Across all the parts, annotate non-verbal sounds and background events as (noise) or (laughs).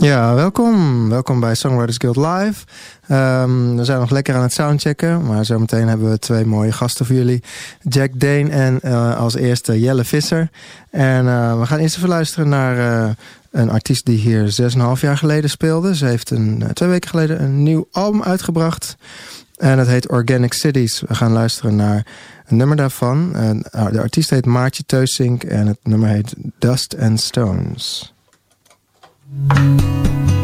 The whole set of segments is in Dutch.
Ja, welkom. Welkom bij Songwriters Guild Live. Um, we zijn nog lekker aan het soundchecken, maar zometeen hebben we twee mooie gasten voor jullie. Jack Dane en uh, als eerste Jelle Visser. En uh, we gaan eerst even luisteren naar uh, een artiest die hier 6,5 jaar geleden speelde. Ze heeft een, twee weken geleden een nieuw album uitgebracht. En het heet Organic Cities. We gaan luisteren naar een nummer daarvan. de artiest heet Maartje Teusink en het nummer heet Dust and Stones. Música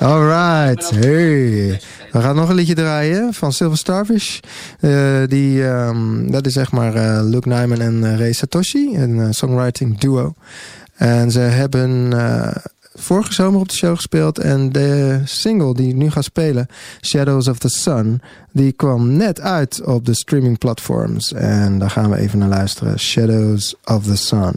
Alright, hey. We gaan nog een liedje draaien van Silver Starfish. Uh, die, um, dat is zeg maar uh, Luke Nyman en uh, Ray Satoshi, een songwriting duo. En ze hebben vorige zomer op de show gespeeld. En de single die nu gaat spelen, Shadows of the Sun... die kwam net uit op de streaming platforms. En daar gaan we even naar luisteren. Shadows of the Sun.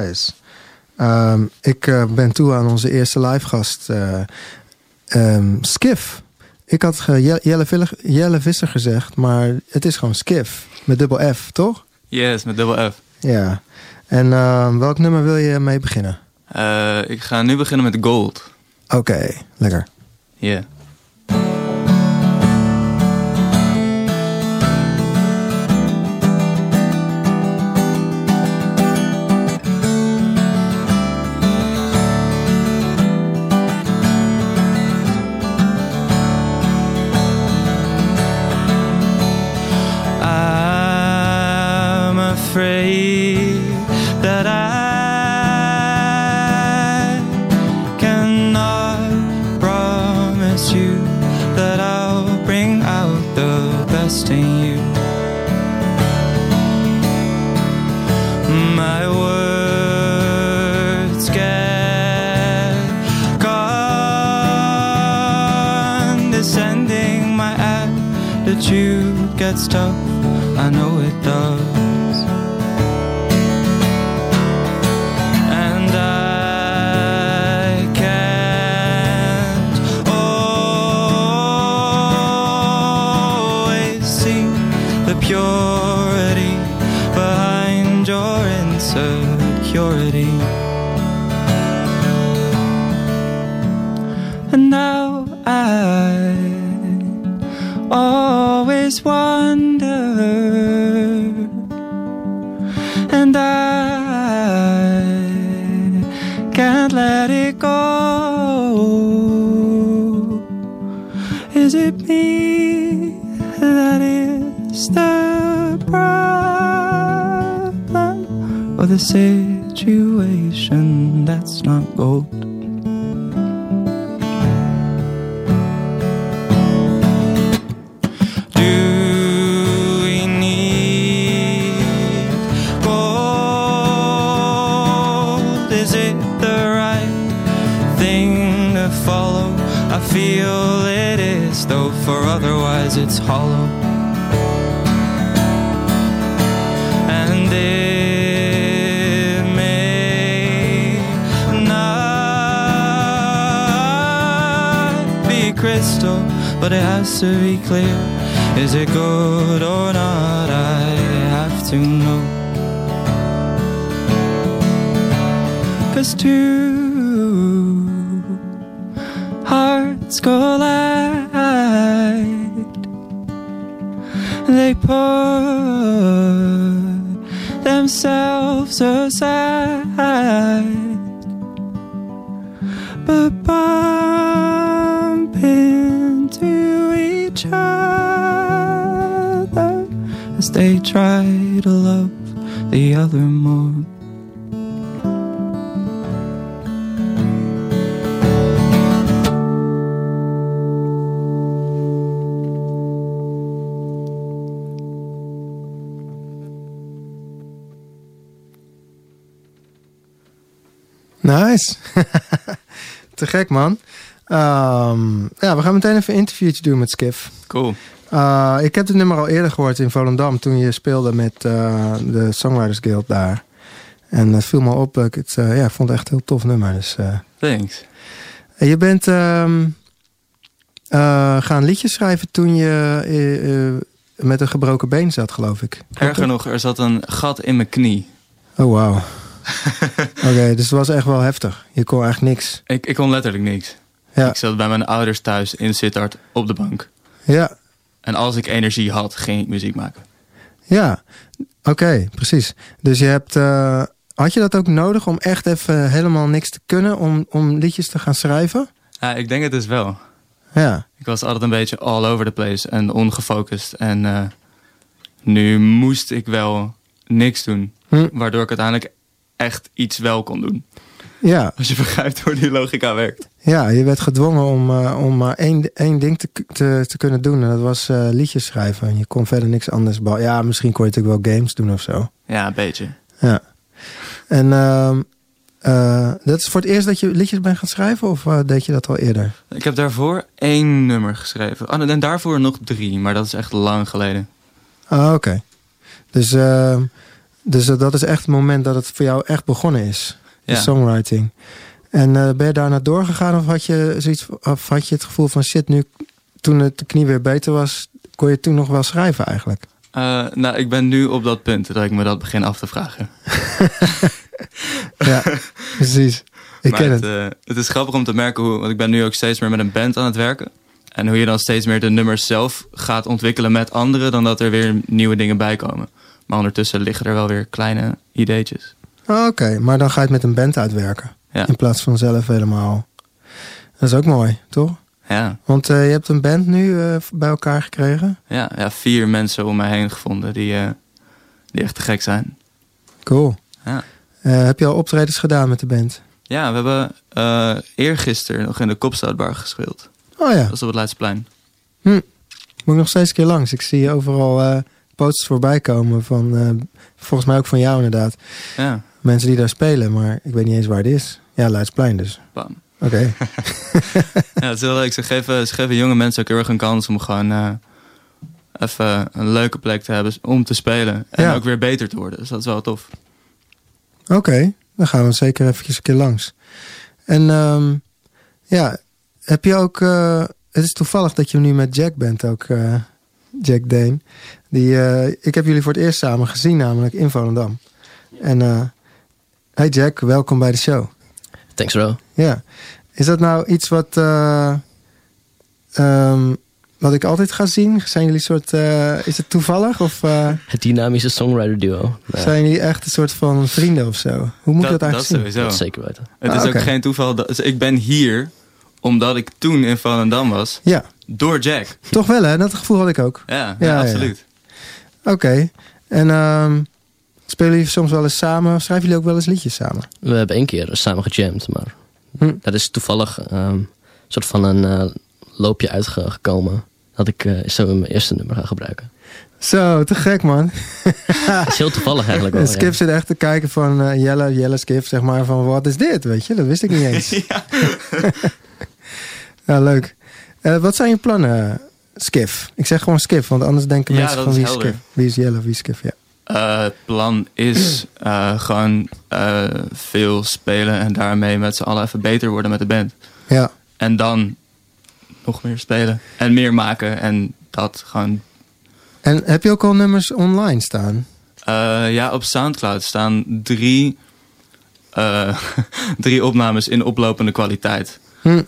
Guys. Ehm, ik uh, ben toe aan onze eerste live gast, uh, um, Skiff. Ik had Jelle, Jelle Visser gezegd, maar het is gewoon Skiff. Met dubbel F, toch? Yes, met dubbel F. Ja. En uh, welk nummer wil je mee beginnen? Uh, ik ga nu beginnen met Gold. Oké, okay, lekker. Ja. Yeah. promise you that I'll bring out the best in you. My words get condescending, my attitude gets tough. I know it does. But it has to be clear. Is it good or not? I have to know. Cause two hearts collide. They put themselves aside, but bump as they try to love the other more. Nice. (laughs) Te gek, man. Um, ja, we gaan meteen even een interviewtje doen met Skiff. Cool. Uh, ik heb het nummer al eerder gehoord in Volendam toen je speelde met uh, de Songwriters Guild daar. En het viel me op. Ik, het, uh, ja, vond het echt een heel tof nummer. Dus, Thanks. Je bent um, gaan liedjes schrijven toen je met een gebroken been zat, geloof ik. Erger nog, er zat een gat in mijn knie. Oh, wauw. (laughs) Oké, dus het was echt wel heftig. Je kon echt niks. Ik, ik kon letterlijk niks. Ja. Ik zat bij mijn ouders thuis in Sittard op de bank. Ja. En als ik energie had, ging ik muziek maken. Ja, oké, precies. Dus je hebt... Uh, had je dat ook nodig om echt even helemaal niks te kunnen... om, om liedjes te gaan schrijven? Ja, ik denk het dus wel. Ja. Ik was altijd een beetje all over the place en ongefocust. En uh, nu moest ik wel niks doen. Hm. Waardoor ik uiteindelijk echt iets wel kon doen. Ja. Als je (laughs) begrijpt hoe die logica werkt. Ja, je werd gedwongen om, uh, om maar één, één ding te, te, te kunnen doen. En dat was uh, liedjes schrijven. En je kon verder niks anders. Ja, misschien kon je natuurlijk wel games doen of zo. Ja, een beetje. Ja. En uh, dat is voor het eerst dat je liedjes bent gaan schrijven? Of deed je dat al eerder? Ik heb daarvoor één nummer geschreven. Oh, en daarvoor nog drie. Maar dat is echt lang geleden. Ah, oké. Okay. Dus... Dus eh, dat is echt het moment dat het voor jou echt begonnen is. De Ja. songwriting. En eh, ben je daarna doorgegaan of had je, zoiets, of had je het gevoel van shit, nu toen het de knie weer beter was, kon je toen nog wel schrijven eigenlijk? Eh, nou, ik ben nu op dat punt dat ik me dat begin af te vragen. (laughs) Ja, precies. Ik maar ken het, het. eh, het is grappig om te merken hoe, want ik ben nu ook steeds meer met een band aan het werken. En hoe je dan steeds meer de nummers zelf gaat ontwikkelen met anderen, dan dat er weer nieuwe dingen bij komen. Maar ondertussen liggen er wel weer kleine ideetjes. Oh, Oké, maar dan ga je het met een band uitwerken. Ja. In plaats van zelf helemaal. Dat is ook mooi, toch? Ja, Want eh, je hebt een band nu eh, bij elkaar gekregen. ja, ja, vier mensen om mij heen gevonden die, eh, die echt te gek zijn. Cool. Ja. Heb je al optredens gedaan met de band? Ja, we hebben eergisteren nog in de Kopstootbar gespeeld. Oh ja, Dat is op het Leidseplein. moet ik nog steeds een keer langs. Ik zie overal posters voorbij komen van, volgens mij ook van jou inderdaad. Ja, Mensen die daar spelen, maar ik weet niet eens waar het is. Ja, Leidsplein dus. bam. Oké. (laughs) (laughs) Ja, het is heel leuk. Ze geven, ze geven jonge mensen ook heel erg een kans om gewoon eh, even een leuke plek te hebben om te spelen. En Ja. ook weer beter te worden. Dus dat is wel tof. Oké, dan gaan we zeker eventjes een keer langs. En ehm, ja, heb je ook... eh, het is toevallig dat je nu met Jack bent ook, eh, Jack Dane. Die, ik heb jullie voor het eerst samen gezien, namelijk in Volendam. En hey Jack, welkom bij de show. Thanks bro. Ja, is dat nou iets wat, eh, ehm, wat ik altijd ga zien? Zijn jullie soort, eh, is het toevallig of eh, Het dynamische songwriter duo. Ja, zijn jullie echt een soort van vrienden of zo? Hoe moet dat dat eigenlijk zien? sowieso. dat zeker weten. Het Ah, is oké. ook geen toeval. Dat, dus ik ben hier omdat ik toen in Volendam was. Ja, Door Jack. toch wel hè? Dat gevoel had ik ook. Ja, ja, Ja, ja. absoluut. Oké. En ehm, spelen jullie soms wel eens samen? Of schrijven jullie ook wel eens liedjes samen? We hebben één keer samen gejamd, maar Hm. dat is toevallig ehm, een soort van een eh, loopje uitgekomen. Dat ik eh, zo mijn eerste nummer ga gebruiken. Zo, te gek man. (laughs) Dat is heel toevallig eigenlijk wel. En (laughs) Skip ja. zit echt te kijken van eh, Jelle, Jelle Skip, zeg maar, van wat is dit? Weet je, dat wist ik niet eens. (laughs) ja. Ja, leuk. Eh, wat zijn je plannen, Skif? Ik zeg gewoon Skif, want anders denken Ja, mensen van wie is. Skif? Wie is Jelle, wie is Skif? Ja. Het plan is eh, gewoon eh, veel spelen en daarmee met z'n allen even beter worden met de band. ja. En dan nog meer spelen en meer maken en dat gewoon. En heb je ook al nummers online staan? Eh, ja, op Soundcloud staan drie, (laughs) drie opnames in oplopende kwaliteit. Hm.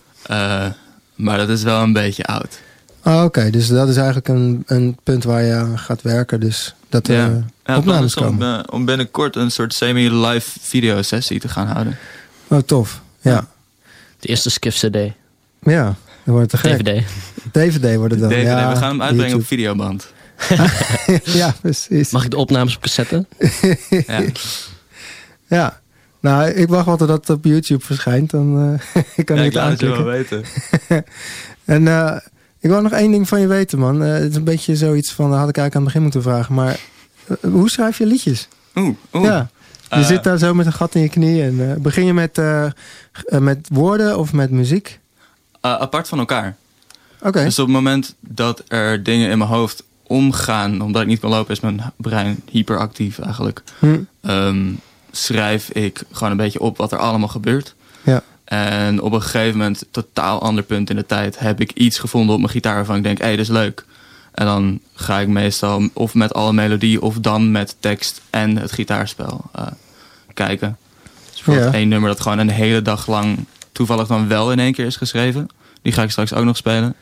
Maar dat is wel een beetje oud. Oh, Oké, dus dat is eigenlijk een, een punt waar je aan gaat werken. Dus dat er Ja. eh, Ja, plan opnames is om, komen. eh, om binnenkort een soort semi-live videosessie te gaan houden. Oh, tof. Ja. De eerste Skiff CD. Ja, dan wordt het te gek. DVD. DVD wordt het dan. DVD, ja, we gaan hem uitbrengen op videoband. (laughs) ja, precies. Mag ik de opnames op cassette? Ja. (laughs) Ja. Nou, ik wacht wel totdat het op YouTube verschijnt. Dan eh (laughs) ik kan Ja, ik ik het laat het je wel aanklikken. weten. En eh, ik wil nog één ding van je weten, man. Eh, het is een beetje zoiets van, dat had ik eigenlijk aan het begin moeten vragen. Maar eh, hoe schrijf je liedjes? Oeh, oeh. Ja. Je Eh, zit daar zo met een gat in je knie. En, begin je met, met woorden of met muziek? apart van elkaar. Oké. Dus op het moment dat er dingen in mijn hoofd omgaan, omdat ik niet kan lopen, is mijn brein hyperactief eigenlijk. Hm. Ehm, schrijf ik gewoon een beetje op wat er allemaal gebeurt. En op een gegeven moment, totaal ander punt in de tijd, heb ik iets gevonden op mijn gitaar waarvan ik denk, hé, hey, dit is leuk. En dan ga ik meestal of met alle melodie of dan met tekst en het gitaarspel eh, kijken. Dus bijvoorbeeld Ja. één nummer dat gewoon een hele dag lang toevallig dan wel in één keer is geschreven. Die ga ik straks ook nog spelen.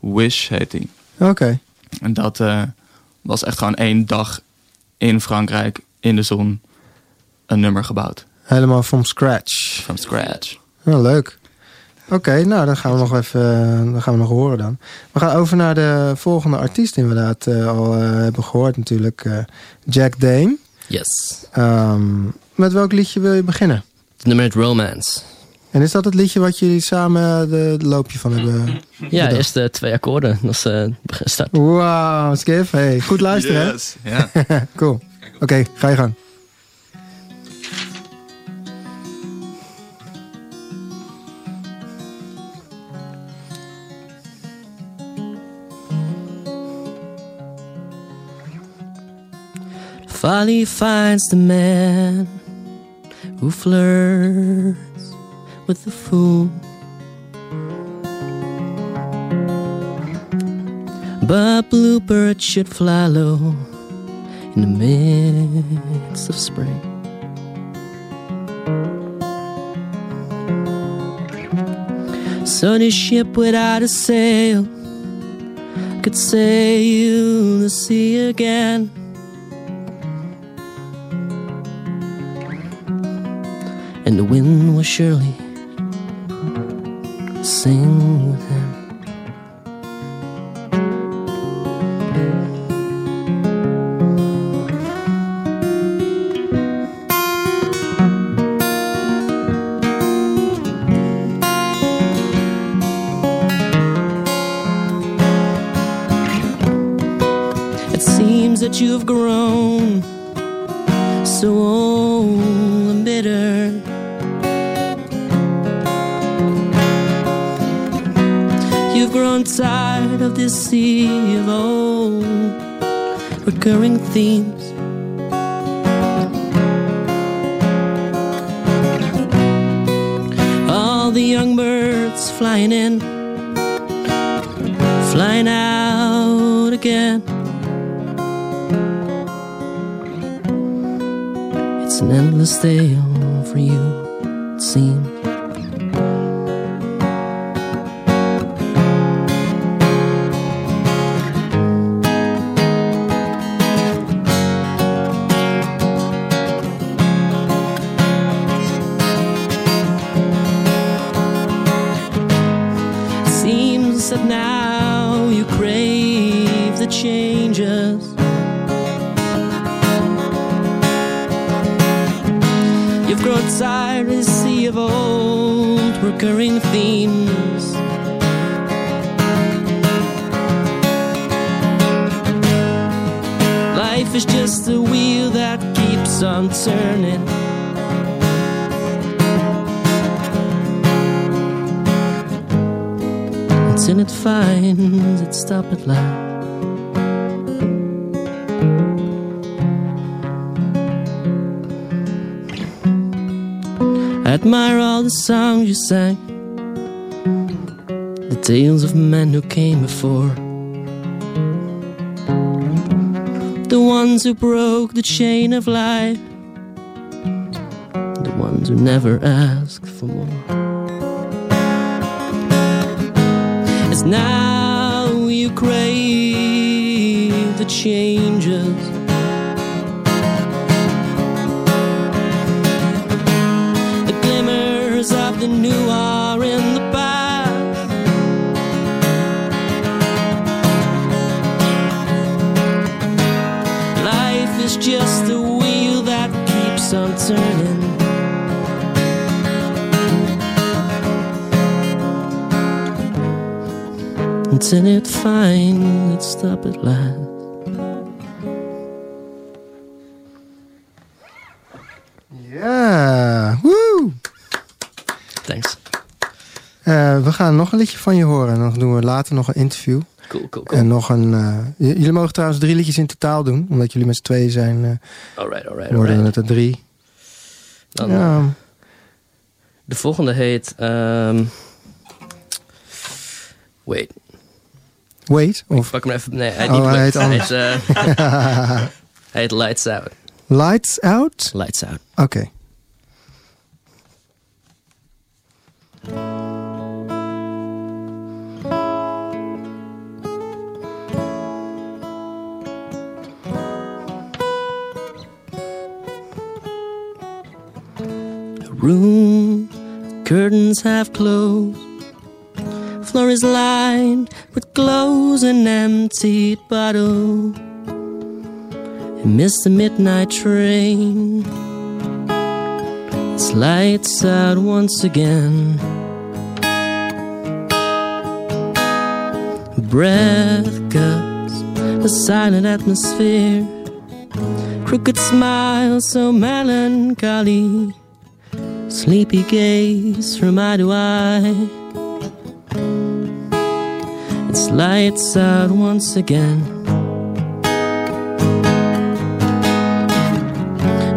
Wish heet die. Oké. En dat eh, was echt gewoon één dag in Frankrijk, in de zon, een nummer gebouwd. Helemaal from scratch. From scratch. Oh, leuk. Oké, nou dan gaan we nog even eh, dan gaan we nog horen dan. We gaan over naar de volgende artiest inderdaad eh, al eh, hebben gehoord natuurlijk. eh, Jack Dane. Yes. Ehm, met welk liedje wil je beginnen? Het nummer Romance. En is dat het liedje wat jullie samen de, de loopje van hebben? Ja, bedacht? eerst de twee akkoorden. Dat is eh, start. Wauw, Skif. Hey, goed luisteren Yes. Ja. (laughs) cool. Oké, ga je gang. Folly finds the man who flirts with the fool. But bluebird should fly low in the midst of spring. This ship without a sail could sail the sea again. And the wind will surely sing with him. It seems that you've grown recurring themes. That now you crave the changes. You've grown tired of the sea of old recurring themes. Life is just a wheel that keeps on turning. Until it finds its stop at last. I admire all the songs you sang, the tales of men who came before, the ones who broke the chain of life, the ones who never asked now you crave the changes. The glimmers of the new are in the past. Life is just a wheel that keeps on turning. It finds its stop at last. Ja, woe! Thanks. Eh, we gaan nog een liedje van je horen. En dan doen we later nog een interview. Cool, cool, cool. En nog een... eh, jullie mogen trouwens drie liedjes in totaal doen. Omdat jullie met z'n tweeën zijn, eh, Alright, alright, worden het er drie. Dan, ja, De volgende heet... ehm wait, wait. Of pak hem even... Nee, hij Oh, niet hij heet anders. Hij heet, eh, (laughs) hij heet Lights Out. Lights Out? Lights Out. Oké. A room, curtains half closed. Floor is lined with clothes and empty bottles. I missed the midnight train. It's lights out once again. Breath cuts a silent atmosphere. Crooked smile so melancholy. Sleepy gaze from eye to eye. It's lights out once again.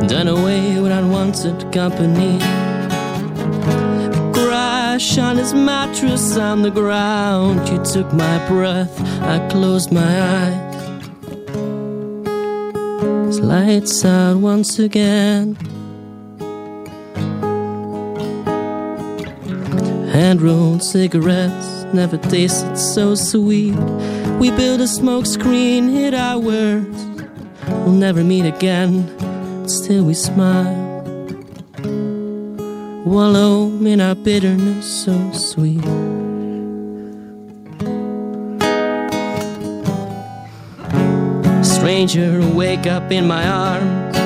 done away with unwanted company. Crash on his mattress on the ground. You took my breath, I closed my eyes. It's lights out once again. Hand rolled cigarettes never tasted so sweet. We build a smoke screen, hid our words. We'll never meet again, still we smile. Wallow in our bitterness so sweet. Stranger, wake up in my arms.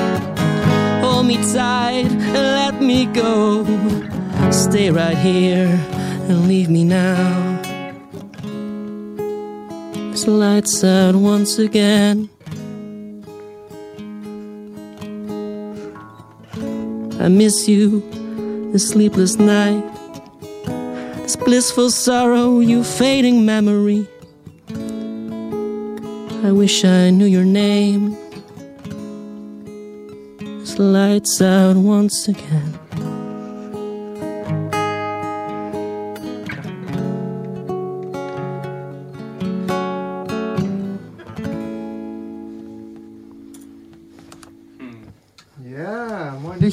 Hold me tight and let me go. Stay right here and leave me now. It's lights out once again. I miss you, this sleepless night, this blissful sorrow, you fading memory. I wish I knew your name. It's lights out once again.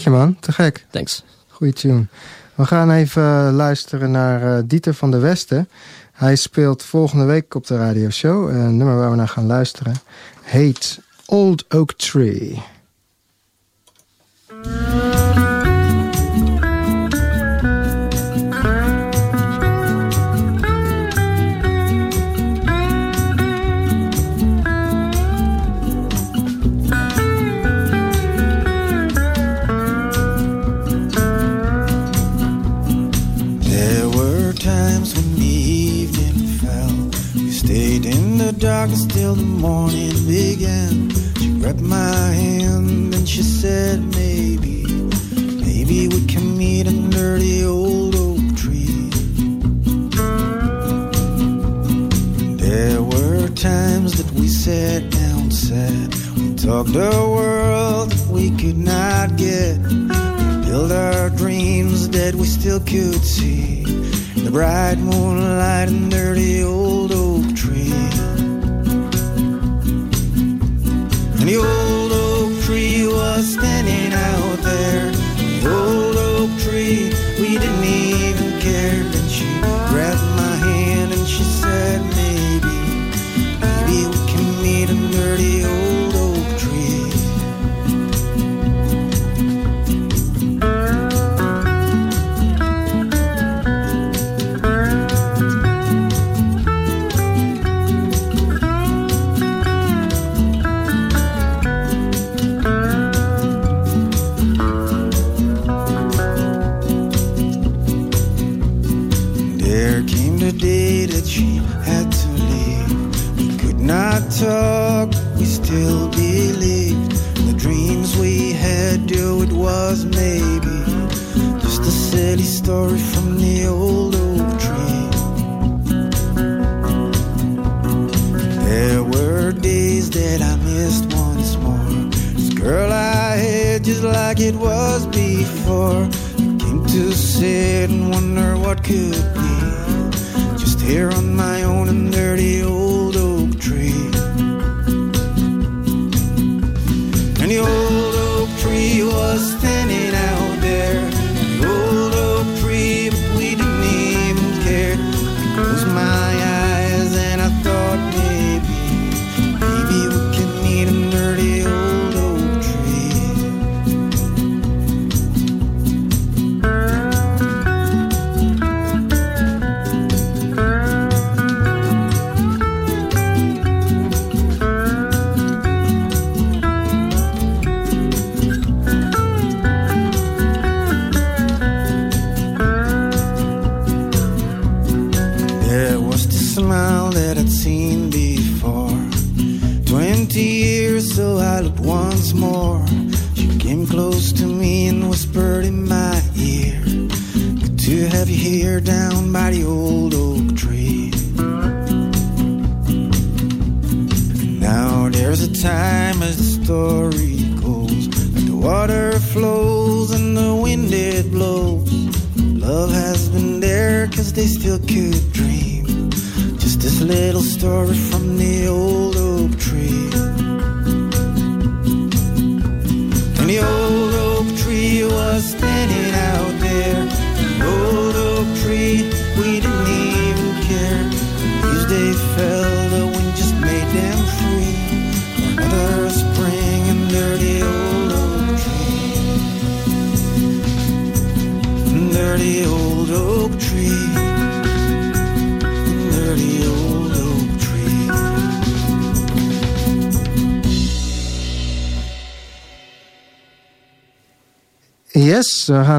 Liedje man. Te gek. Thanks. Goeie tune. We gaan even luisteren naar eh, Dieter van der Westen. Hij speelt volgende week op de radioshow. Een nummer waar we naar gaan luisteren heet Old Oak Tree. In the the morning began. She grabbed my hand and she said, Maybe, maybe we can meet under the old oak tree. There were times that we sat down sad. We talked a world that we could not get. We built our dreams that we still could see. The bright moonlight under the old it was before. I came to sit and wonder what could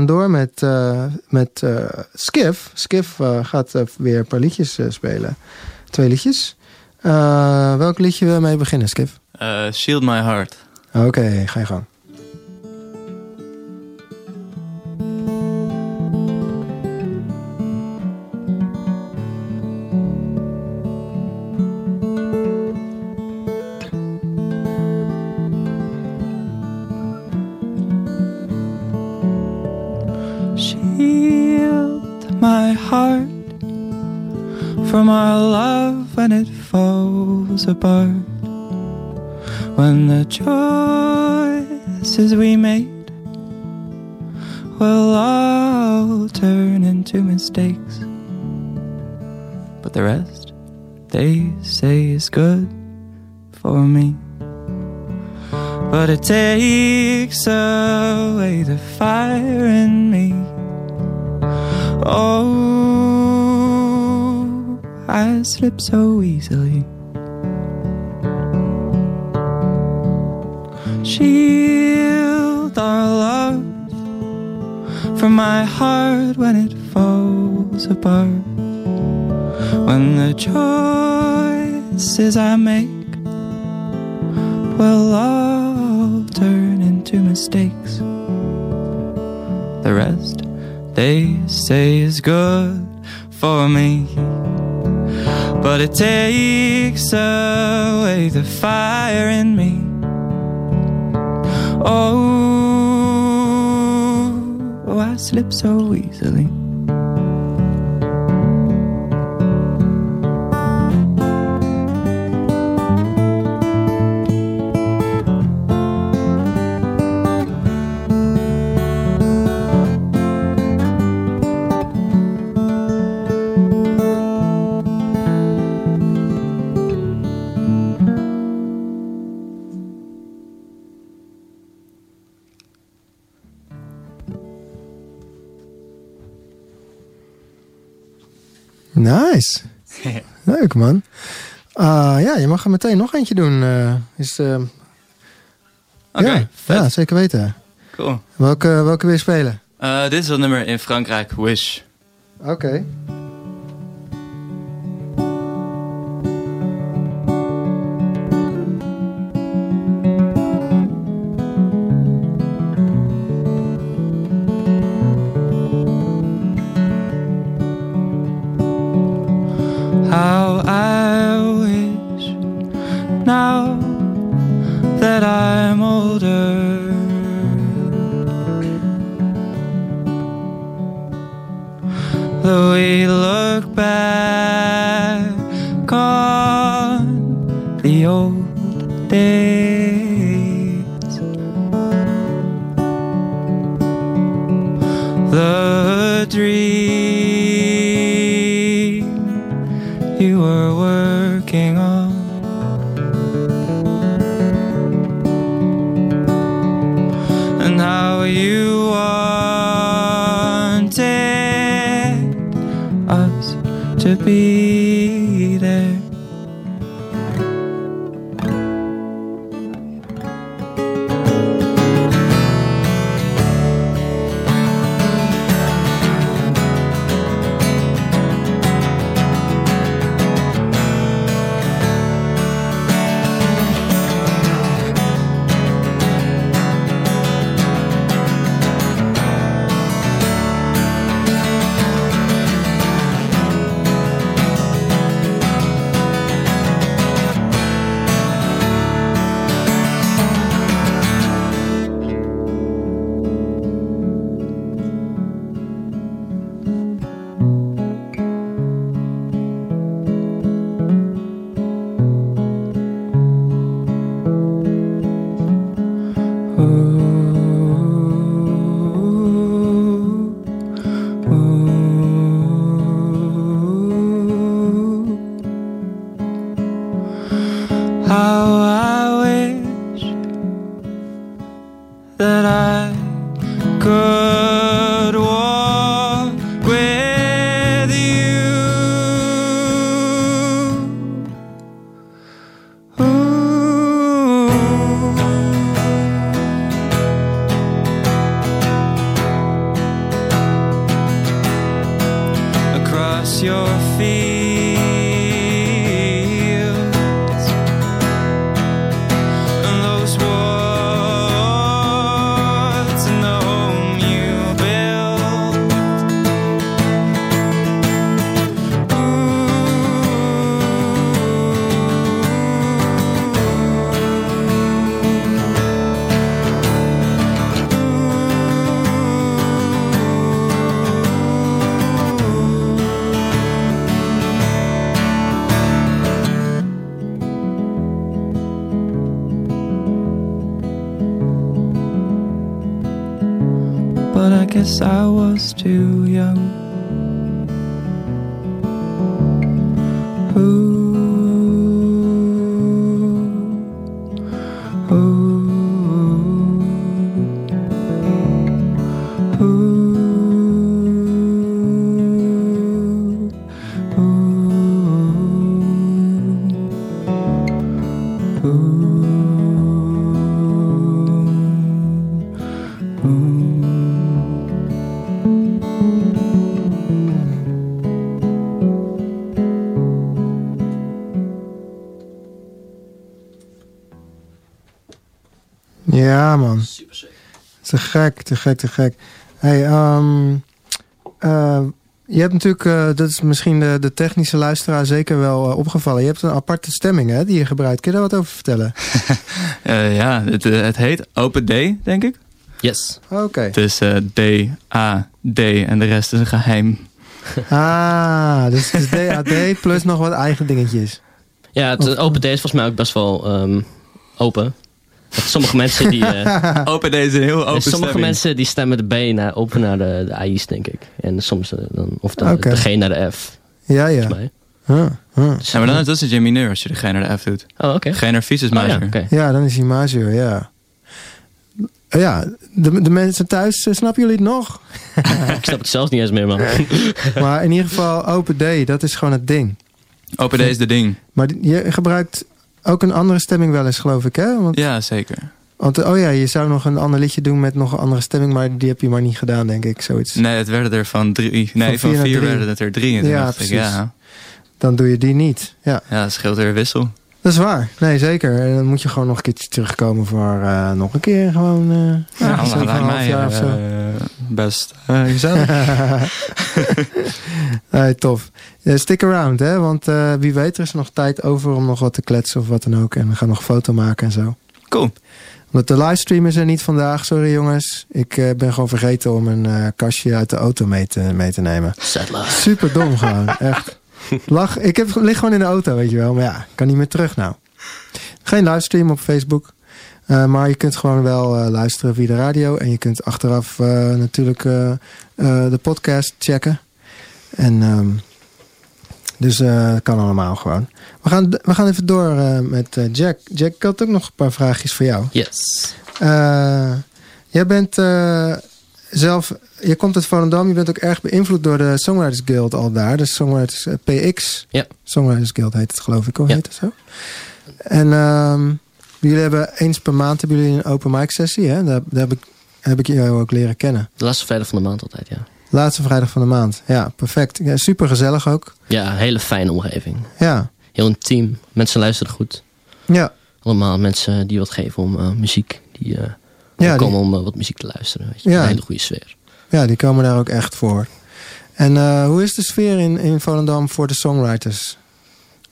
gaan door met, eh, met eh, Skiff. Skiff eh, gaat weer een paar liedjes spelen. Twee liedjes. Welk liedje wil je mee beginnen, Skiff? Shield My Heart. Oké, ga je gang. It takes away the fire in me. Oh, I slip so easily. Shield our love from my heart when it falls apart. When the choices I make will all turn into mistakes. The rest they say is good for me. But it takes away the fire in me. Oh, I slip so easily. Nice. (laughs) Leuk, man. Ah, ja, je mag er meteen nog eentje doen. eh, is, Oké, ja, zeker weten. Cool. Welke, welke wil je spelen? Eh, dit is dat nummer in Frankrijk, Wish. Oké. Guess I was too Ja, man. Super sick. Te gek, te gek, te gek. Hey, ehm, eh, je hebt natuurlijk, eh, dat is misschien de, de technische luisteraar zeker wel eh, opgevallen. Je hebt een aparte stemming hè, die je gebruikt. Kun je daar wat over vertellen? (laughs) Eh, ja, het, het heet Open D, denk ik. Yes. Oké. Het is eh, D, A, D en de rest is een geheim. (laughs) Ah, dus het is DAD plus nog wat eigen dingetjes. Ja, het Of- open day is volgens mij ook best wel ehm, open. Want sommige mensen die... eh, (laughs) Open D is een heel open sommige stemming. mensen die stemmen de B naar, open naar de, de A's, denk ik. En soms eh, dan, of dan de G naar de F, Ja, ja. volgens mij. Huh, huh. Dus- Ja, maar dan is dat een G mineur als je de G naar de F doet. Oh, oké. G naar vies is Oh, ja, major. Ja, dan is hij majeur, ja. Eh, Ja, de, de mensen thuis, eh, snappen jullie het nog? (laughs) Ik snap het zelfs niet eens meer, man. (laughs) Maar in ieder geval, Open D, dat is gewoon het ding. Open D is de ding. Maar je gebruikt ook een andere stemming wel eens, geloof ik, hè? Want, Ja, zeker. want oh ja, je zou nog een ander liedje doen met nog een andere stemming, maar die heb je maar niet gedaan, denk ik, zoiets. Nee, het werden er van drie. Nee, Van vier werden het er drie. En Ja, dacht ik, precies. ja, Dan doe je die niet. Ja, ja, het scheelt weer wissel. dat is waar. Nee, zeker. En dan moet je gewoon nog een keertje terugkomen voor eh, nog een keer gewoon... eh Ja, over een half jaar of zo. Best eh, gezellig. (laughs) nee, tof. Eh, stick around, hè? Want eh, wie weet, er is nog tijd over om nog wat te kletsen of wat dan ook. En we gaan nog een foto maken en zo. cool. Want de livestream is er niet vandaag, sorry jongens. Ik eh, ben gewoon vergeten om een eh, kastje uit de auto mee te, mee te nemen. Super dom (laughs) gewoon, echt. Lach, ik heb, lig gewoon in de auto, weet je wel. Maar ja, ik kan niet meer terug nou. Geen livestream op Facebook. Eh, maar je kunt gewoon wel eh, luisteren via de radio. En je kunt achteraf eh, natuurlijk de podcast checken. En ehm, dus dat kan allemaal gewoon. We gaan, we gaan even door met Jack. Jack, ik had ook nog een paar vraagjes voor jou. Yes. Jij bent zelf, je komt uit Volendam, je bent ook erg beïnvloed door de Songwriters Guild al daar. De Songwriters PX. Ja. Songwriters Guild heet het geloof ik, hoe Ja. heet het zo? En ehm, jullie hebben eens per maand hebben jullie een open mic sessie, hè? Daar, daar heb, ik, heb ik jou ook leren kennen. De laatste vrijdag van de maand altijd, ja. Laatste vrijdag van de maand. Ja, perfect. Ja, super gezellig ook. Ja, hele fijne omgeving. Ja, Heel intiem. Mensen luisteren goed. ja. Allemaal mensen die wat geven om eh, muziek. Die eh Ja, komen die, om eh, wat muziek te luisteren. Weet je. Ja. Een hele goede sfeer. ja, die komen daar ook echt voor. En hoe is de sfeer in, in Volendam voor de songwriters?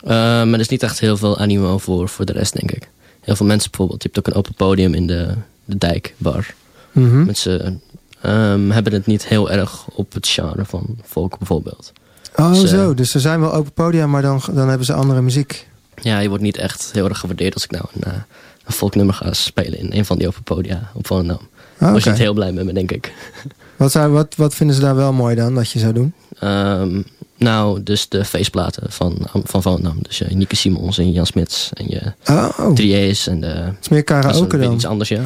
Maar er is niet echt heel veel animo voor, voor de rest, denk ik. Heel veel mensen bijvoorbeeld. Je hebt ook een open podium in de, de dijkbar. Mhm. Mensen ehm, hebben het niet heel erg op het genre van folk bijvoorbeeld. Oh, Dus, zo. Dus er zijn wel open podia, maar dan, dan hebben ze andere muziek. Ja, je wordt niet echt heel erg gewaardeerd als ik nou een, eh, een folknummer ga spelen in een van die open podia op Volendam. Ah, Daar was je oké. niet heel blij met me, denk ik. Wat, zou, wat, wat vinden ze daar wel mooi dan, dat je zou doen? Ehm, nou, dus de feestplaten van, van Volendam. Dus je Nieke Simons en Jan Smits en je Oh, Drieërs en de... het is meer karaoke dan. iets anders, ja.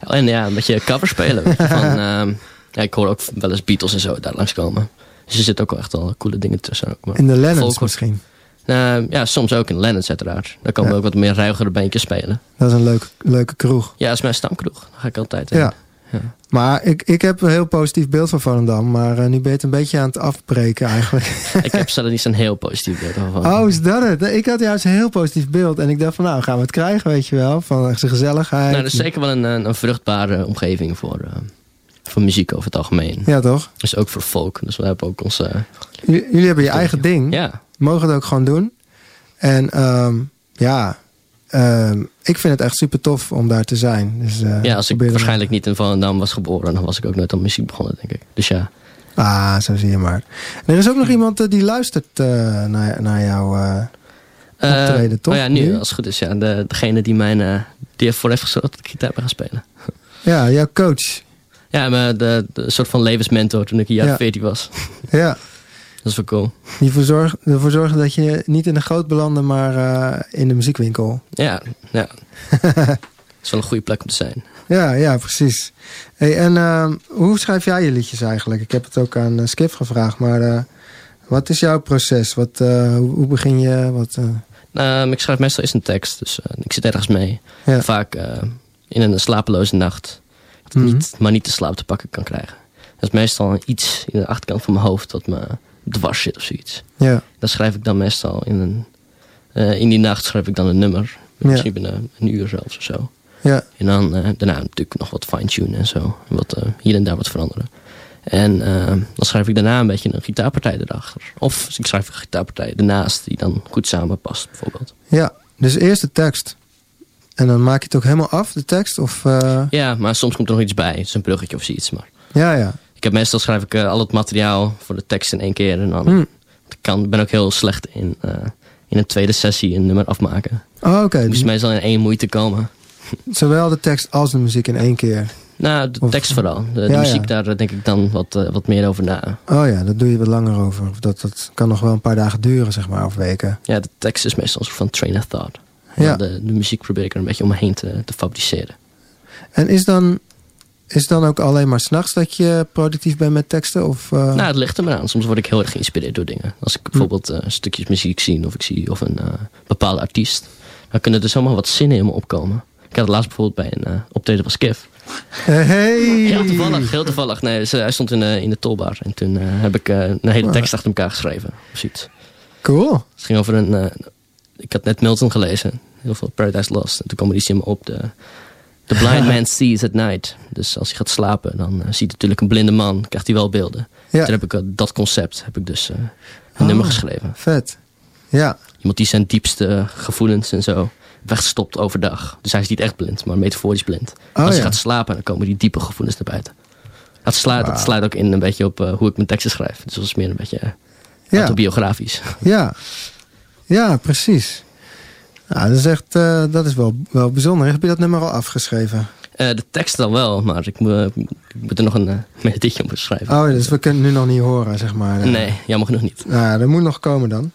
Ja, En ja, een beetje cover spelen. van, (laughs) ehm, ja, ik hoor ook wel eens Beatles en zo daar langskomen. Dus er zitten ook wel echt wel coole dingen tussen. Ook, maar- In de Lennons misschien. Eh, ja, soms ook in Lennons uiteraard. Daar komen Ja. ook wat meer ruigere bandjes spelen. Dat is een leuke, leuke kroeg. Ja, dat is mijn stamkroeg. Daar ga ik altijd heen. Ja. Ja. Maar ik, ik heb een heel positief beeld van Volendam. Maar eh, nu ben je het een beetje aan het afbreken eigenlijk. (laughs) ik heb zelf niet zo'n heel positief beeld van. Oh, is dat het? Ik had juist een heel positief beeld. En ik dacht van nou, gaan we het krijgen, weet je wel. Van zijn gezelligheid. Nou, dat is zeker wel een, een, een vruchtbare omgeving voor, eh, voor muziek over het algemeen. Ja, toch? Dus ook voor folk. Dus we hebben ook onze... Jullie, jullie hebben je eigen ding. Ja, Mogen het ook gewoon doen. En ehm, ja, ehm, ik vind het echt super tof om daar te zijn. Dus, eh, ja, als ik waarschijnlijk niet in Volendam was geboren... dan was ik ook nooit aan muziek begonnen, denk ik. Dus ja, Ah, zo zie je maar. En er is ook nog iemand eh, die luistert eh, naar, naar jou. Eh, Optreden, toch? Oh ja, nu, Nu? als het goed is. Ja, de, degene die mijn... die heeft voor heeft gezorgd dat ik gitaar ben gaan spelen. ja, jouw coach. Ja, maar de, de soort van levensmentor toen ik een jaar Ja. 14 was. Ja, Dat is wel cool. die ervoor zorgt, ervoor dat je niet in de goot belandde, maar eh, in de muziekwinkel. Ja, ja. (laughs) Dat is wel een goede plek om te zijn. Ja, ja, precies. Hey, en ehm, hoe schrijf jij je liedjes eigenlijk? Ik heb het ook aan eh, Skip gevraagd, maar eh, wat is jouw proces? Wat, eh, hoe, begin je? Wat, eh, Ehm, ik schrijf meestal eens een tekst, dus eh, ik zit ergens mee. Ja. Vaak eh, in een slapeloze nacht. Dat Mhm. niet, maar niet de slaap te pakken kan krijgen. Dat is meestal iets in de achterkant van mijn hoofd dat me dwars zit of zoiets. ja, Dat schrijf ik dan meestal in een... eh, in die nacht schrijf ik dan een nummer. Misschien binnen een uur zelfs of zo. ja, En dan eh, daarna natuurlijk nog wat fine-tunen en zo. Wat, eh, hier en daar wat veranderen. En dan schrijf ik daarna een beetje een gitaarpartij erachter. Of ik schrijf een gitaarpartij ernaast die dan goed samenpast bijvoorbeeld. ja. Dus eerst de tekst. En dan maak je het ook helemaal af, de tekst? Of, Ja, maar soms komt er nog iets bij. Dus een bruggetje of zoiets. Maar ja, ja. Ik heb meestal schrijf ik eh, al het materiaal voor de tekst in één keer. En dan Hm. ik kan, ben ook heel slecht in, eh, in een tweede sessie een nummer afmaken. Oh, oké. Moest meestal in één moeite komen. Zowel de tekst als de muziek in één keer. Nou, de Of- tekst vooral. De, de Ja, ja. muziek, daar denk ik dan wat, eh, wat meer over na. Oh ja, daar doe je wat langer over. Dat, dat kan nog wel een paar dagen duren, zeg maar, of weken. Ja, de tekst is meestal een soort van train of thought. Ja. de, de muziek probeer ik er een beetje omheen te, te fabriceren. En is dan, is dan ook alleen maar s'nachts dat je productief bent met teksten? Of, eh, Nou, het ligt er maar aan. Soms word ik heel erg geïnspireerd door dingen. Als ik bijvoorbeeld eh, stukjes muziek zie of ik zie of een eh, bepaalde artiest. Dan kunnen er zomaar wat zinnen in me opkomen. Ik had het laatst bijvoorbeeld bij een optreden van Skiff. hey! Heel toevallig, heel toevallig. Nee, hij stond in, de in de tolbar. En toen heb ik een hele tekst achter elkaar geschreven. Of zoiets. Cool. Het ging over een... ik had net Milton gelezen. Heel veel Paradise Lost. En toen kwam er die zin op. De, the blind (laughs) man sees at night. Dus als hij gaat slapen, dan eh, ziet natuurlijk een blinde man. Krijgt hij wel beelden. Ja. Toen heb ik eh, dat concept heb ik dus eh, een Oh. nummer geschreven. Vet. Ja, Iemand die zijn diepste gevoelens en zo wegstopt overdag. Dus hij is niet echt blind, maar metaforisch blind. als hij ja. gaat slapen, dan komen die diepe gevoelens naar buiten. Dat Wauw. sluit ook in een beetje op eh, hoe ik mijn teksten schrijf. Dus dat is meer een beetje eh, ja, autobiografisch. ja. Ja, precies. Nou, dat is echt, eh, dat is wel, wel bijzonder. Heb je dat nummer al afgeschreven? Eh, de tekst dan wel, maar ik, moet- ik moet er nog een (laughs) melodietje op schrijven. Oh, dus we kunnen het nu nog niet horen, zeg maar. Nee, jammer genoeg niet. Nou, ja, dat moet nog komen dan.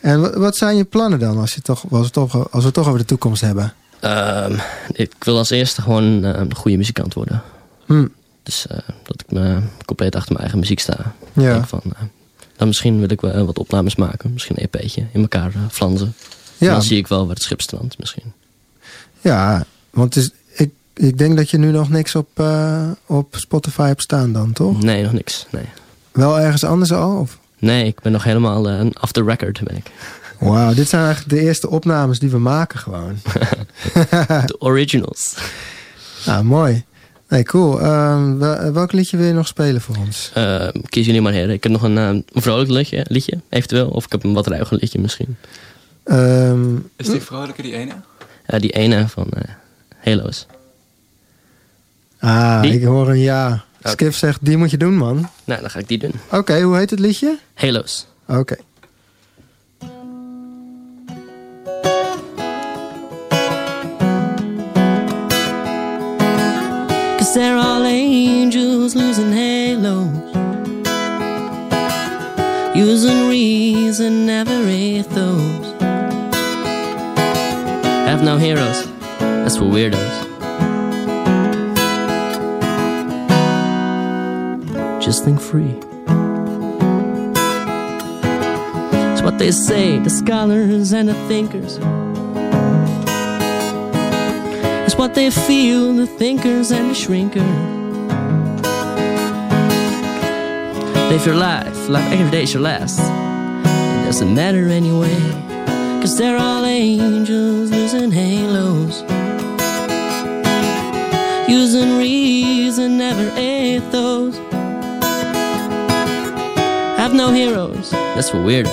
En wat, zijn je plannen dan, als, je toch, als, we toch, als we het toch over de toekomst hebben? Ehm, ik wil als eerste gewoon eh, een goede muzikant worden. Hm, Dus eh, dat ik me compleet achter mijn eigen muziek sta. Ja. denk van, eh, dan misschien wil ik wel eh, wat opnames maken. Misschien een EP'tje in elkaar flanzen. Ja, Dan zie ik wel waar het schip strandt misschien. ja, want is, ik, ik denk dat je nu nog niks op, eh, op Spotify hebt staan dan, toch? Nee, nog niks. Nee, Wel ergens anders al? Of? nee ik ben nog helemaal eh, off the record ben ik. Wauw, dit zijn eigenlijk de eerste opnames die we maken gewoon. (laughs) De originals. Nou, mooi. Nee, cool. Ehm, wel- welk liedje wil je nog spelen voor ons? Eh, kies jullie maar heren. Ik heb nog een, eh, een vrolijk liedje, liedje, eventueel. Of ik heb een wat ruiger liedje misschien. Ehm, Is die vrolijke, die ene? Eh, die ene van eh Halo's. ah, Die? ik hoor een ja. Skip zegt, die moet je doen, man. Nou, dan ga ik die doen. Oké, hoe heet het liedje? Halo's. Oké. Cause they're all angels losing halos. Using reason, never ethos. Have no heroes. That's for weirdos. Just think free. It's what they say, the scholars and the thinkers. It's what they feel, the thinkers and the shrinkers. Live your life, life every day's your last. It doesn't matter anyway, cause they're all angels losing halos. Using reason, never ethos. Have no heroes, that's for weirdos.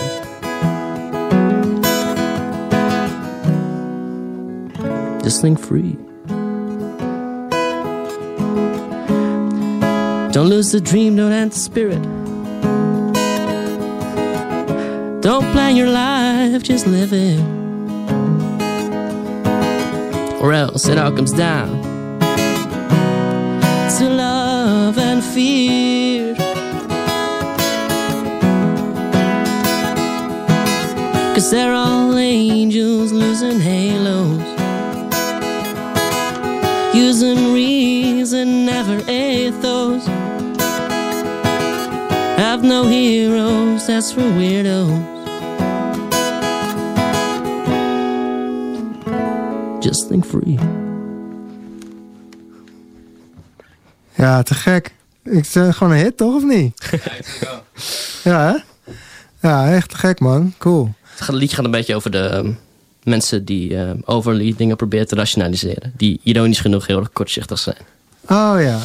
Just think free. Don't lose the dream, don't end the spirit. Don't plan your life, just live it. Or else it all comes down to love and fear. Cause they're all angels losing halos. Using reason, never ethos. Have no heroes, that's for weirdos. Think free. Ja, te gek. Ik zeg gewoon een hit, toch? Of niet? (laughs) Ja, hè? Ja, echt te gek, man. Cool. Het liedje gaat een beetje over de ehm, mensen die uh, overly dingen proberen te rationaliseren. Die ironisch genoeg heel erg kortzichtig zijn. Oh ja.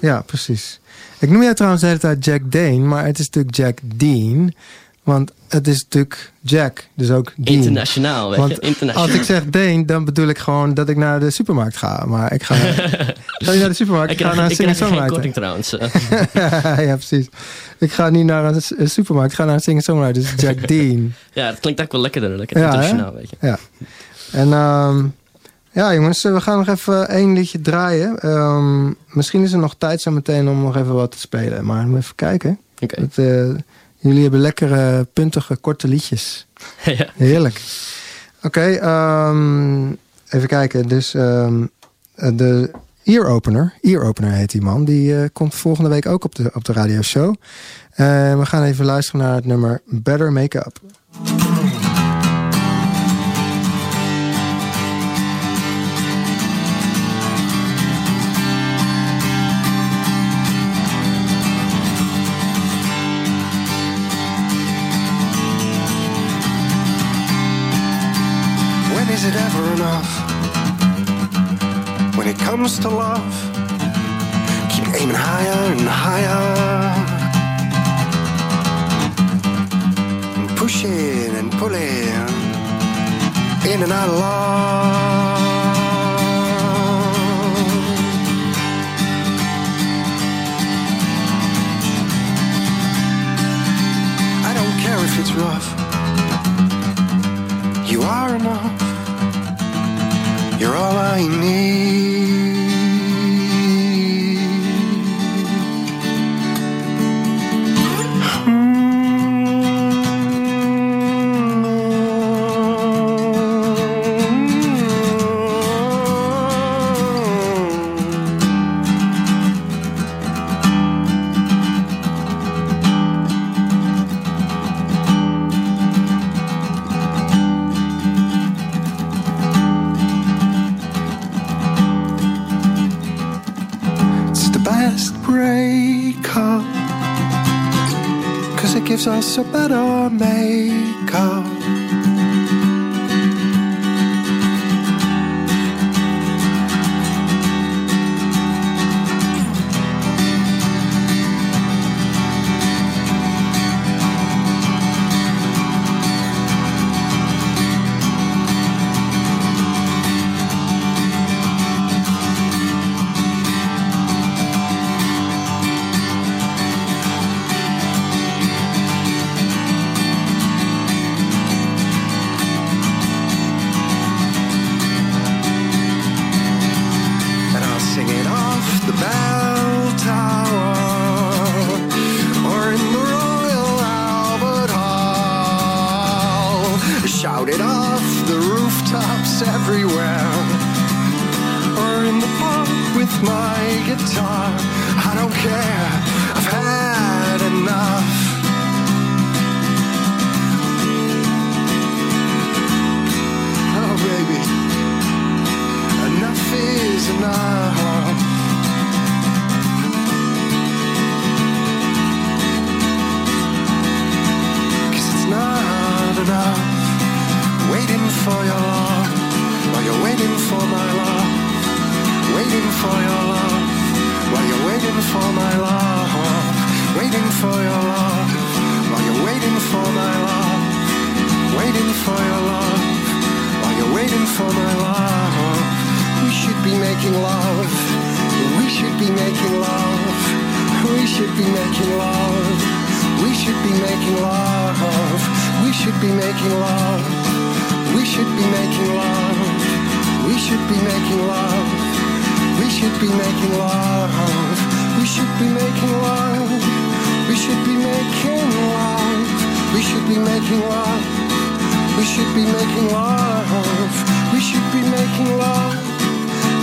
Ja, precies. Ik noem jij trouwens de hele tijd Jack Dane, maar het is natuurlijk Jack Dean. Want het is natuurlijk Jack, dus ook Dean. Internationaal, weet Want je. Internationaal. Als ik zeg Dane, dan bedoel ik gewoon dat ik naar de supermarkt ga. Maar ik ga, ga (laughs) niet naar de supermarkt, ik, ik ga naar een ik krijg geen singer-songwriter. korting trouwens. eh. (laughs) ja, precies. Ik ga niet naar een supermarkt, ik ga naar een singer-songwriter. Dus Jack (laughs) Dean. ja, dat klinkt ook wel lekkerder. Lekker Ja, hè? internationaal, weet je. Ja. En ehm, ja, jongens, we gaan nog even één liedje draaien. Ehm, misschien is er nog tijd zo meteen om nog even wat te spelen. Maar even kijken. Oké. Eh, jullie hebben lekkere, puntige, korte liedjes. (laughs) ja. Heerlijk. Oké, ehm, even kijken. Dus eh, de Ear Opener, Ear Opener heet die man, die eh, komt volgende week ook op de, op de radioshow. En we gaan even luisteren naar het nummer Better Make Up. Comes to love, keep aiming higher and higher. And pushing and pulling in and out of love. I don't care if it's rough. You are enough. You're all I need. for your love. While you're waiting for my love. Waiting for your love. While you're waiting for my love. Waiting for your love. While you're waiting for my love. Waiting for your love. While you're waiting for my love. We should be making love. We should be making love. We should be making love. We should be making love. We should be making love. We should be making love. We should be making love. We should be making love. We should be making love. We should be making love. We should be making love. We should be making love. We should be making love.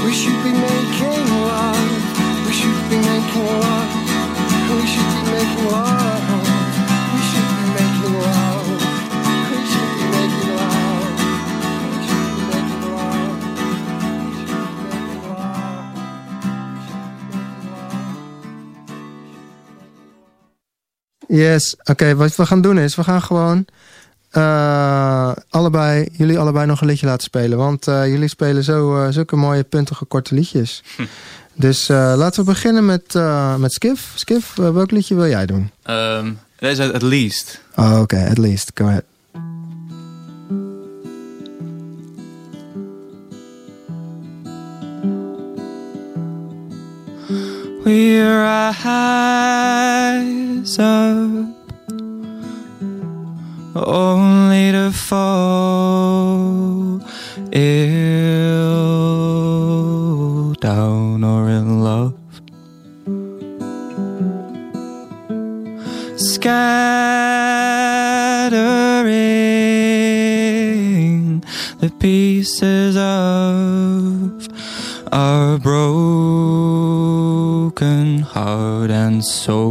We should be making love. We should be making love. We Yes, oké, wat we gaan doen is, we gaan gewoon eh, allebei, jullie allebei nog een liedje laten spelen. Want eh, jullie spelen zo, eh, zulke mooie puntige korte liedjes. Dus eh, laten we beginnen met, eh, met Skiff. Skiff, eh, welk liedje wil jij doen? Ehm, deze uit At Least. Oh, oké, at least, go ahead. We rise up. Only to fall ill so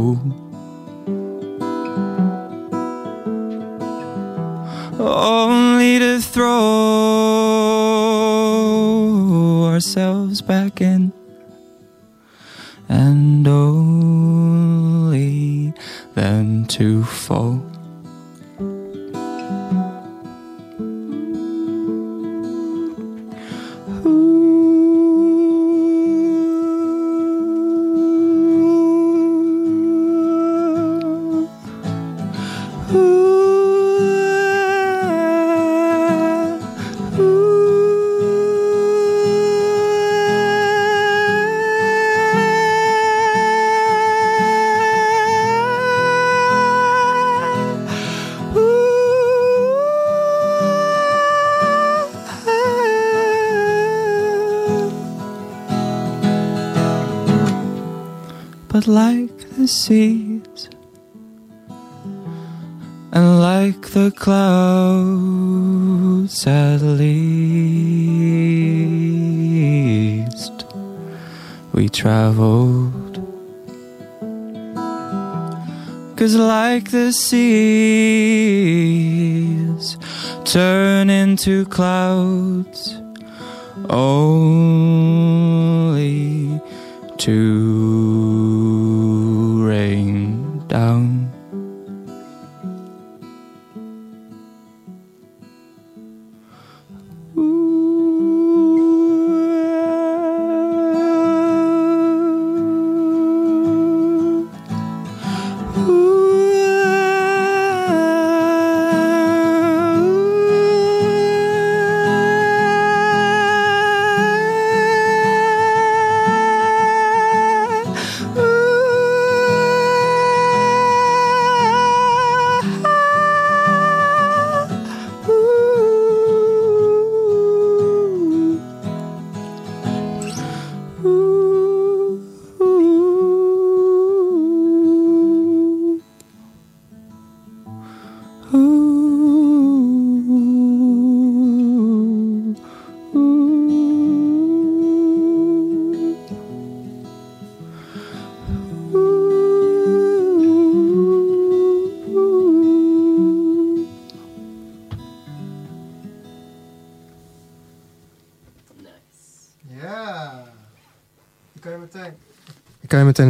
into clouds only to rain down.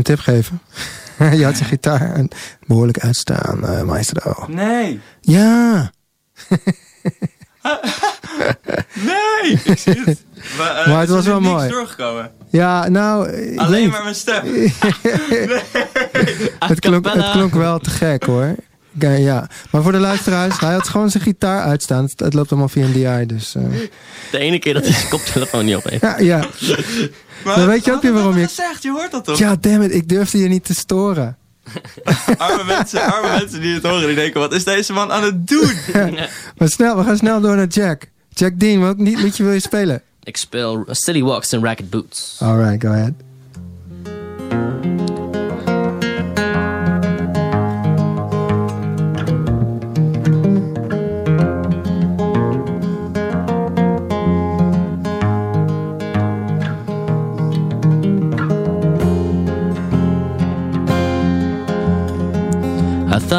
Tip geven. (laughs) je had je gitaar en behoorlijk uitstaan, eh maestro. Nee! Ja. (laughs) Nee! Ik zie het. Maar, eh, Maar het was wel niks mooi. doorgekomen. Ja, nou... ik Alleen maar mijn stem. (laughs) het, klonk, het klonk wel te gek hoor. Ja, ja. Maar voor de luisteraars, hij had gewoon zijn gitaar uitstaan. Het, het loopt allemaal via een DI, dus... eh, De ene keer dat hij zijn koptelefoon niet op heeft. ja, ja. Dan weet je ook weer waarom je... zegt, je hoort dat toch? Ja, damn it, ik durfde je niet te storen. (laughs) Arme mensen, arme mensen die het horen, die denken, wat is deze man aan het doen? (laughs) Maar snel, we gaan snel door naar Jack. Jack Dean, welk niet liedje wil je spelen? Ik speel City Walks in Racket Boots. Alright, go ahead.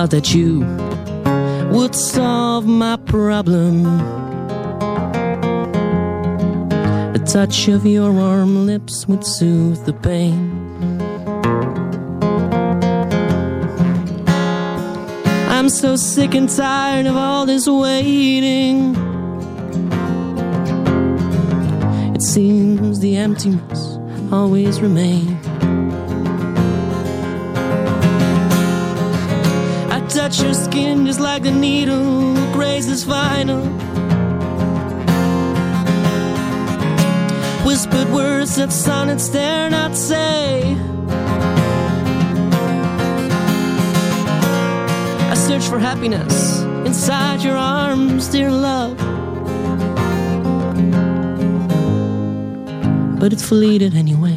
Thought that you would solve my problem. The touch of your warm lips would soothe the pain. I'm so sick and tired of all this waiting. It seems the emptiness always remains. Touch your skin just like the needle grazes final. Whispered words that sonnets dare not say. I search for happiness inside your arms, dear love. But it's fleeted anyway.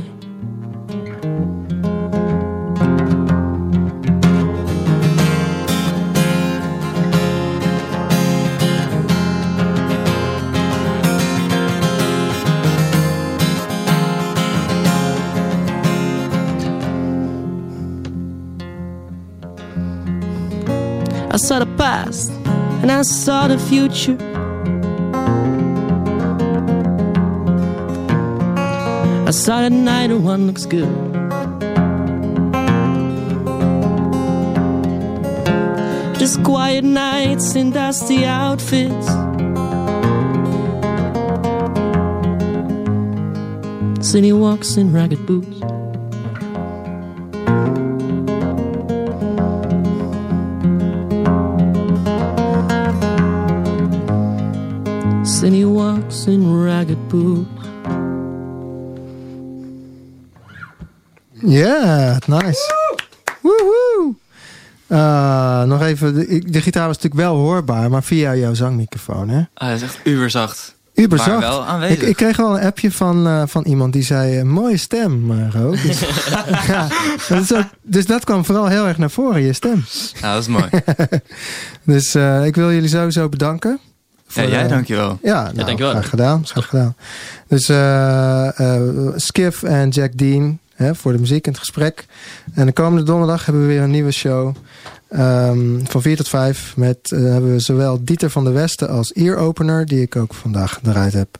Past and I saw the future. I saw that neither one looks good. Just quiet nights in dusty outfits. City walks in ragged boots. Nice. Woehoe. Uh, nog even, de, de gitaar was natuurlijk wel hoorbaar, maar via jouw zangmicrofoon, hè? Ah, hij is echt uberzacht. Uber Maar zacht. wel aanwezig. Ik, ik kreeg wel een appje van, eh, van iemand die zei, eh, mooie stem, maar (laughs) ook. Dus, ja, dat is ook, dus dat kwam vooral heel erg naar voren, je stem. Ja, dat is mooi. (laughs) Dus eh, ik wil jullie sowieso bedanken. Ja, jij eh, dankjewel. Ja, nou, dankjewel. graag gedaan. Graag gedaan. Dus eh, eh, Skiff en Jack Dean hè, voor de muziek en het gesprek. En de komende donderdag hebben we weer een nieuwe show. ehm, van 4 tot 5. Met eh, hebben we zowel Dieter van der Westen als ear-opener. Die ik ook vandaag gedraaid heb.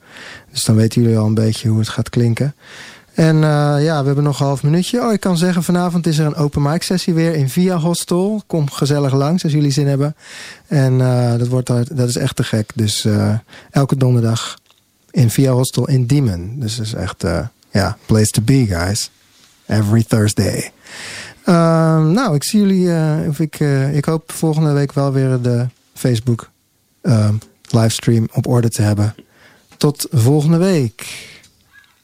Dus dan weten jullie al een beetje hoe het gaat klinken. En eh, ja, we hebben nog een half minuutje. Oh, ik kan zeggen, vanavond is er een open mic sessie weer in Via Hostel. Kom gezellig langs als jullie zin hebben. En eh, dat, wordt, dat is echt te gek. Dus elke donderdag in Via Hostel in Diemen. Dus dat is echt, ja, place to be, guys. Every Thursday. Ehm, nou, ik zie jullie, eh, of ik, eh, ik hoop volgende week wel weer de Facebook ehm, livestream op orde te hebben. Tot volgende week.